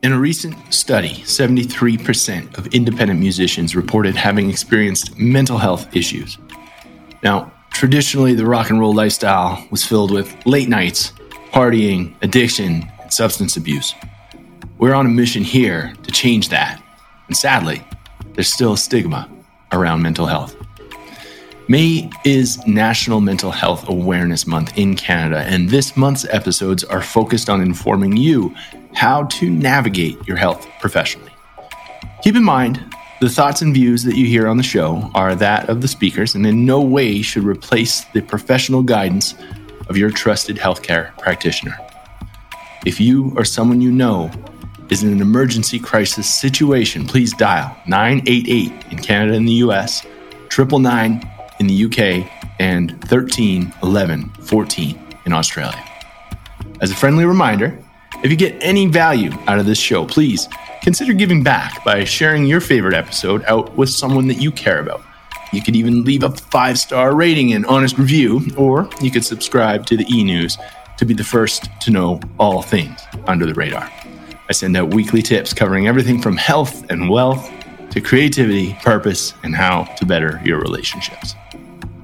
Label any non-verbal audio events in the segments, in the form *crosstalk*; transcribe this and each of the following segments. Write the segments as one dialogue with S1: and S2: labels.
S1: In a recent study, 73% of independent musicians reported having experienced mental health issues. Now, traditionally, the rock and roll lifestyle was filled with late nights, partying, addiction, and substance abuse. We're on a mission here to change that. And sadly, there's still a stigma around mental health. May is National Mental Health Awareness Month in Canada, and this month's episodes are focused on informing you how to navigate your health professionally. Keep in mind, the thoughts and views that you hear on the show are that of the speakers and in no way should replace the professional guidance of your trusted healthcare practitioner. If you or someone you know is in an emergency crisis situation, please dial 988 in Canada and the US, 999 in the UK, and 13 11 14 in Australia. As a friendly reminder, if you get any value out of this show, please consider giving back by sharing your favorite episode out with someone that you care about. You could even leave a five star rating and honest review, or you could subscribe to the e news to be the first to know all things under the radar. I send out weekly tips covering everything from health and wealth to creativity, purpose, and how to better your relationships.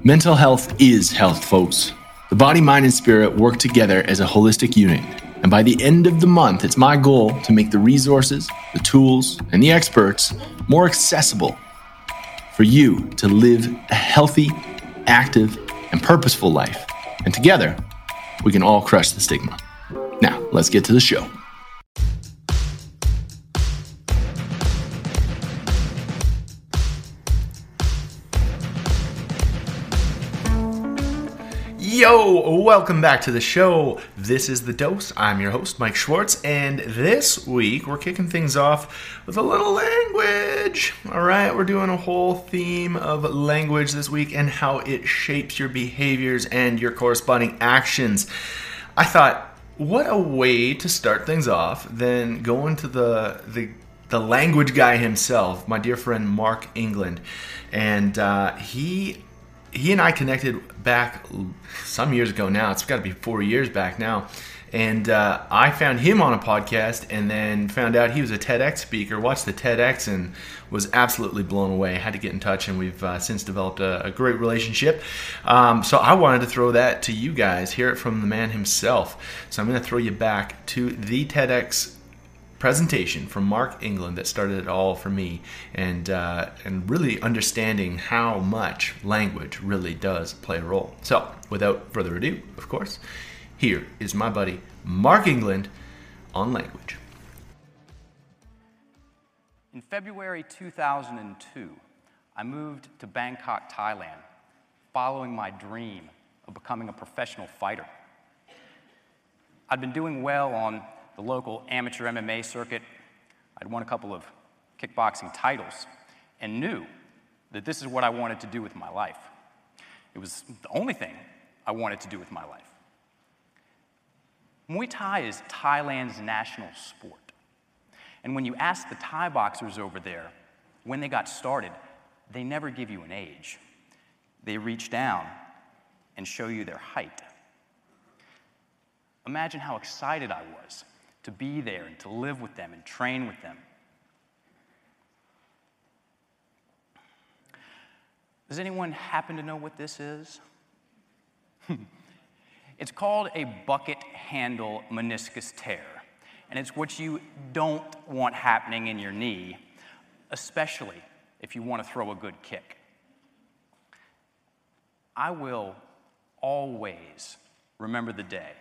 S1: Mental health is health, folks. The body, mind, and spirit work together as a holistic unit and by the end of the month, it's my goal to make the resources, the tools, and the experts more accessible for you to live a healthy, active, and purposeful life. And together, we can all crush the stigma. Now, let's get to the show. Yo, welcome back to the show. This is The Dose. I'm your host, Mike Schwartz, and this week we're kicking things off with a little language. All right, we're doing a whole theme of language this week and how it shapes your behaviors and your corresponding actions. I thought, what a way to start things off than going to the, the the language guy himself, my dear friend Mark England, and uh, he he and I connected back some years ago now. It's got to be four years back now. And uh, I found him on a podcast and then found out he was a TEDx speaker, watched the TEDx, and was absolutely blown away. Had to get in touch, and we've uh, since developed a, a great relationship. Um, so I wanted to throw that to you guys, hear it from the man himself. So I'm going to throw you back to the TEDx presentation from Mark England that started it all for me, and uh, and really understanding how much language really does play a role. So, without further ado, of course, here is my buddy Mark England on language.
S2: In February 2002, I moved to Bangkok, Thailand, following my dream of becoming a professional fighter. I'd been doing well on the local amateur MMA circuit. I'd won a couple of kickboxing titles and knew that this is what I wanted to do with my life. It was the only thing I wanted to do with my life. Muay Thai is Thailand's national sport. And when you ask the Thai boxers over there when they got started, they never give you an age. They reach down and show you their height. Imagine how excited I was to be there and to live with them and train with them. Does anyone happen to know what this is? *laughs* it's called a bucket handle meniscus tear, and it's what you don't want happening in your knee, especially if you want to throw a good kick. I will always remember the day,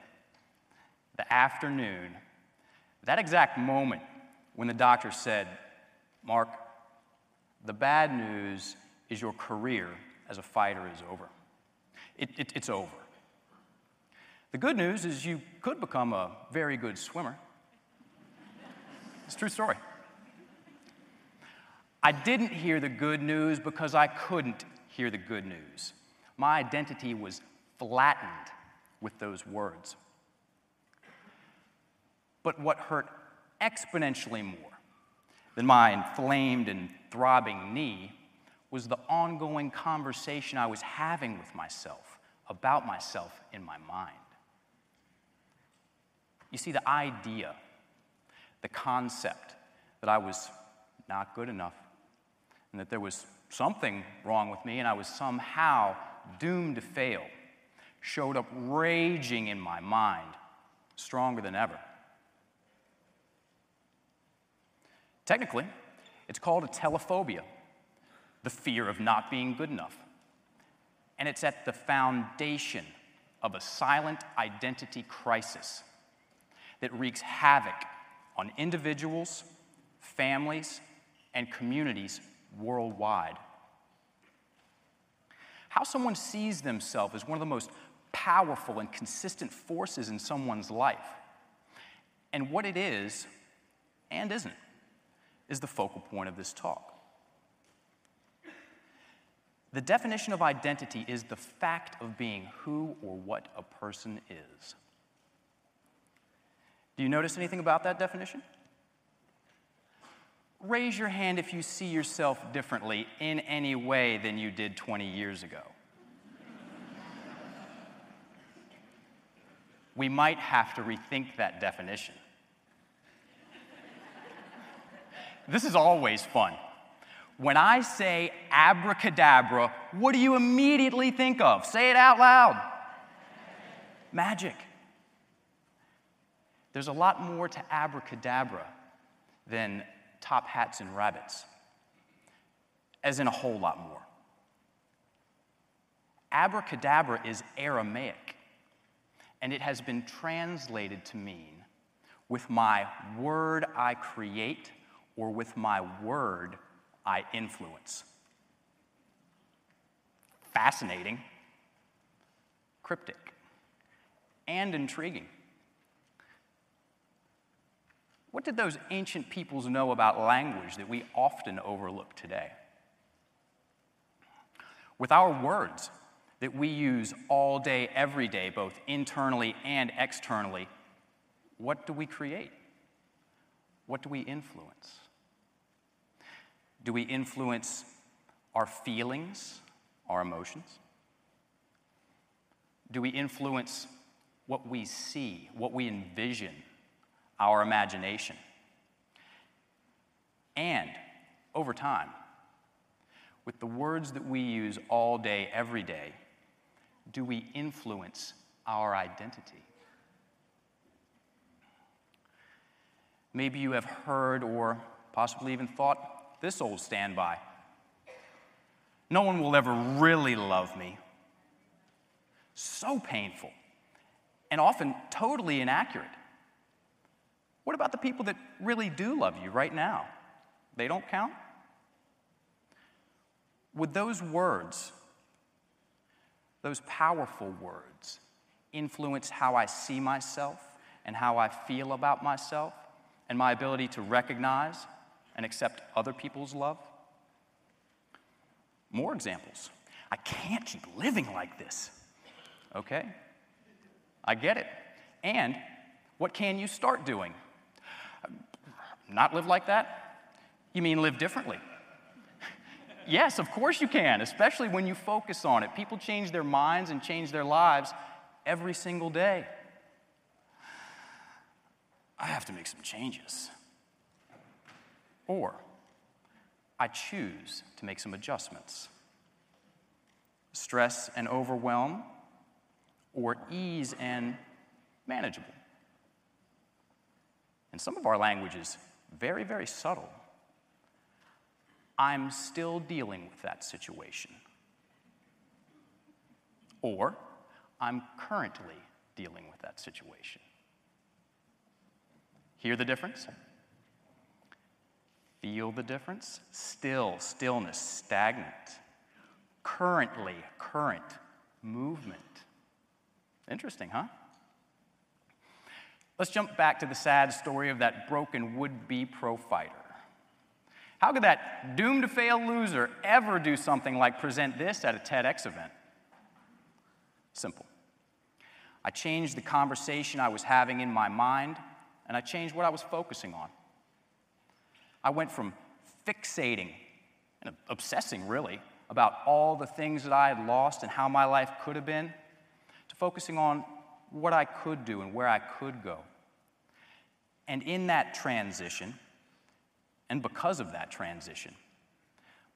S2: the afternoon that exact moment when the doctor said, Mark, the bad news is your career as a fighter is over. It, it, it's over. The good news is you could become a very good swimmer. It's a true story. I didn't hear the good news because I couldn't hear the good news. My identity was flattened with those words. But what hurt exponentially more than my inflamed and throbbing knee was the ongoing conversation I was having with myself about myself in my mind. You see, the idea the concept that I was not good enough and that there was something wrong with me and I was somehow doomed to fail showed up raging in my mind, stronger than ever. Technically, it's called atelophobia, the fear of not being good enough. And it's at the foundation of a silent identity crisis that wreaks havoc on individuals, families, and communities worldwide. How someone sees themselves is one of the most powerful and consistent forces in someone's life. And what it is and isn't is the focal point of this talk. The definition of identity is the fact of being who or what a person is. Do you notice anything about that definition? Raise your hand if you see yourself differently in any way than you did 20 years ago. we might have to rethink that definition. This is always fun. When I say abracadabra, what do you immediately think of? Say it out loud. Magic. There's a lot more to abracadabra than top hats and rabbits, as in a whole lot more. Abracadabra is Aramaic, and it has been translated to mean with my word I create or with my word I influence. Fascinating, cryptic, and intriguing. What did those ancient peoples know about language that we often overlook today? With our words that we use all day, every day, both internally and externally, what do we create? What do we influence? Do we influence our feelings, our emotions? Do we influence what we see, what we envision, our imagination? And over time, with the words that we use all day, every day, do we influence our identity? Maybe you have heard or possibly even thought this old standby. No one will ever really love me. So painful and often totally inaccurate. What about the people that really do love you right now? They don't count? Would those words, those powerful words, influence how I see myself and how I feel about myself and my ability to recognize and accept other people's love? More examples. I can't keep living like this. Okay, I get it. And what can you start doing? Not live like that? You mean live differently? *laughs* yes, of course you can, especially when you focus on it. People change their minds and change their lives every single day. I have to make some changes. Or I choose to make some adjustments. Stress and overwhelm, or ease and manageable. And some of our language is very, very subtle. I'm still dealing with that situation. Or I'm currently dealing with that situation. Hear the difference? Feel the difference? Still, stillness, stagnant. Currently, current, movement. Interesting, huh? Let's jump back to the sad story of that broken would be pro fighter. How could that doomed to fail loser ever do something like present this at a TEDx event? Simple. I changed the conversation I was having in my mind, and I changed what I was focusing on. I went from fixating and obsessing, really, about all the things that I had lost and how my life could have been, to focusing on what I could do and where I could go. And in that transition, and because of that transition,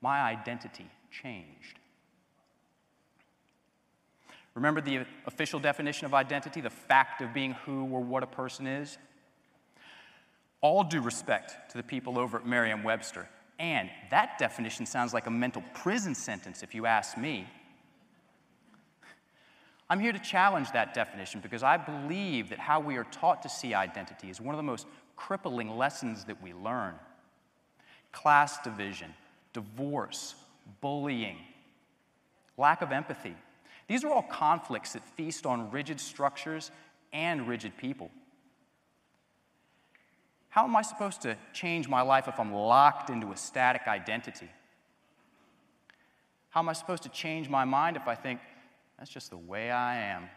S2: my identity changed. Remember the official definition of identity, the fact of being who or what a person is? All due respect to the people over at Merriam Webster. And that definition sounds like a mental prison sentence if you ask me. I'm here to challenge that definition because I believe that how we are taught to see identity is one of the most crippling lessons that we learn. Class division, divorce, bullying, lack of empathy. These are all conflicts that feast on rigid structures and rigid people. How am I supposed to change my life if I'm locked into a static identity? How am I supposed to change my mind if I think, that's just the way I am?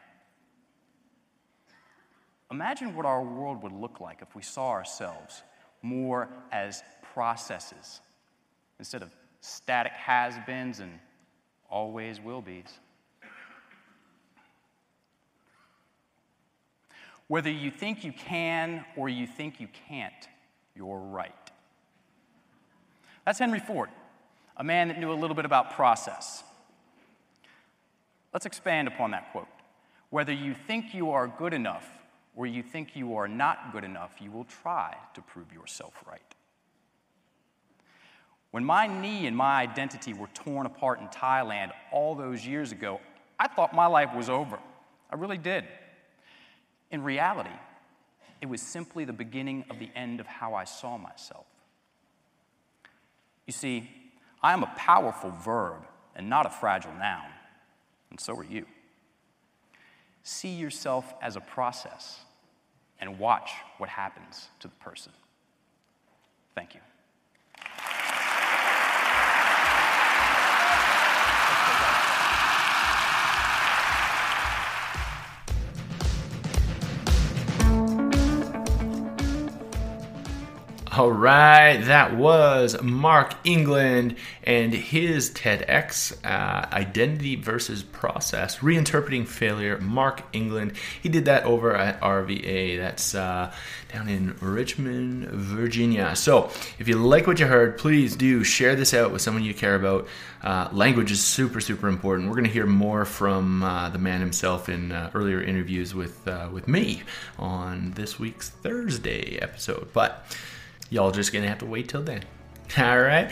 S2: Imagine what our world would look like if we saw ourselves more as processes instead of static has beens and always will be's. Whether you think you can or you think you can't, you're right. That's Henry Ford, a man that knew a little bit about process. Let's expand upon that quote. Whether you think you are good enough or you think you are not good enough, you will try to prove yourself right. When my knee and my identity were torn apart in Thailand all those years ago, I thought my life was over. I really did. In reality, it was simply the beginning of the end of how I saw myself. You see, I am a powerful verb and not a fragile noun, and so are you. See yourself as a process and watch what happens to the person. Thank you.
S1: All right, that was Mark England and his TEDx uh, Identity versus Process Reinterpreting Failure. Mark England. He did that over at RVA. That's uh, down in Richmond, Virginia. So if you like what you heard, please do share this out with someone you care about. Uh, language is super, super important. We're going to hear more from uh, the man himself in uh, earlier interviews with, uh, with me on this week's Thursday episode. But Y'all just gonna have to wait till then. *laughs* All right.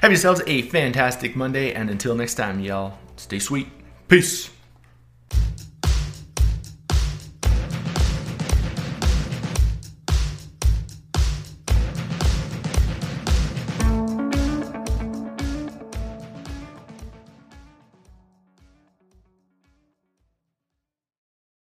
S1: Have yourselves a fantastic Monday, and until next time, y'all, stay sweet. Peace.